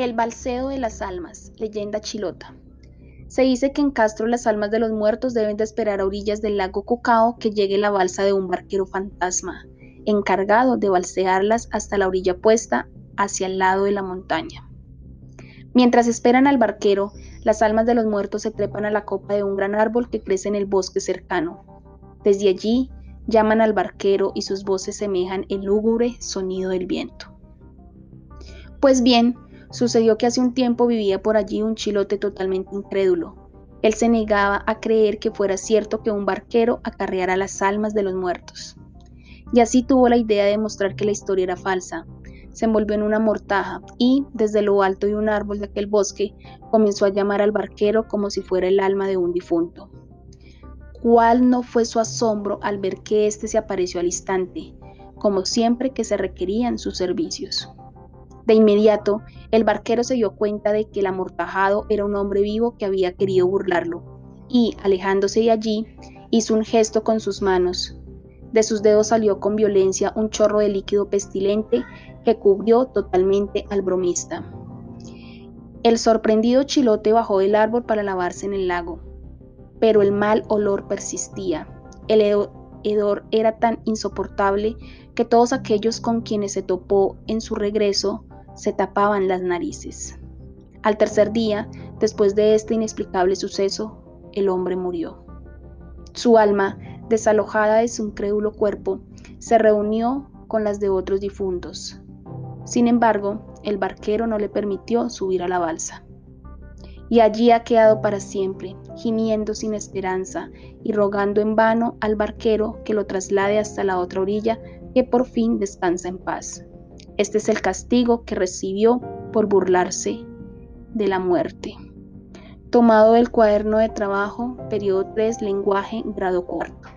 El balseo de las almas, leyenda chilota. Se dice que en Castro las almas de los muertos deben de esperar a orillas del lago Cocao que llegue la balsa de un barquero fantasma, encargado de balsearlas hasta la orilla puesta hacia el lado de la montaña. Mientras esperan al barquero, las almas de los muertos se trepan a la copa de un gran árbol que crece en el bosque cercano. Desde allí llaman al barquero y sus voces semejan el lúgubre sonido del viento. Pues bien, Sucedió que hace un tiempo vivía por allí un chilote totalmente incrédulo. Él se negaba a creer que fuera cierto que un barquero acarreara las almas de los muertos. Y así tuvo la idea de mostrar que la historia era falsa. Se envolvió en una mortaja y, desde lo alto de un árbol de aquel bosque, comenzó a llamar al barquero como si fuera el alma de un difunto. ¿Cuál no fue su asombro al ver que éste se apareció al instante, como siempre que se requerían sus servicios? De inmediato, el barquero se dio cuenta de que el amortajado era un hombre vivo que había querido burlarlo, y, alejándose de allí, hizo un gesto con sus manos. De sus dedos salió con violencia un chorro de líquido pestilente que cubrió totalmente al bromista. El sorprendido chilote bajó del árbol para lavarse en el lago, pero el mal olor persistía. El hedor era tan insoportable que todos aquellos con quienes se topó en su regreso se tapaban las narices. Al tercer día, después de este inexplicable suceso, el hombre murió. Su alma, desalojada de su incrédulo cuerpo, se reunió con las de otros difuntos. Sin embargo, el barquero no le permitió subir a la balsa. Y allí ha quedado para siempre, gimiendo sin esperanza y rogando en vano al barquero que lo traslade hasta la otra orilla, que por fin descansa en paz. Este es el castigo que recibió por burlarse de la muerte. Tomado del cuaderno de trabajo, periodo 3, lenguaje, grado cuarto.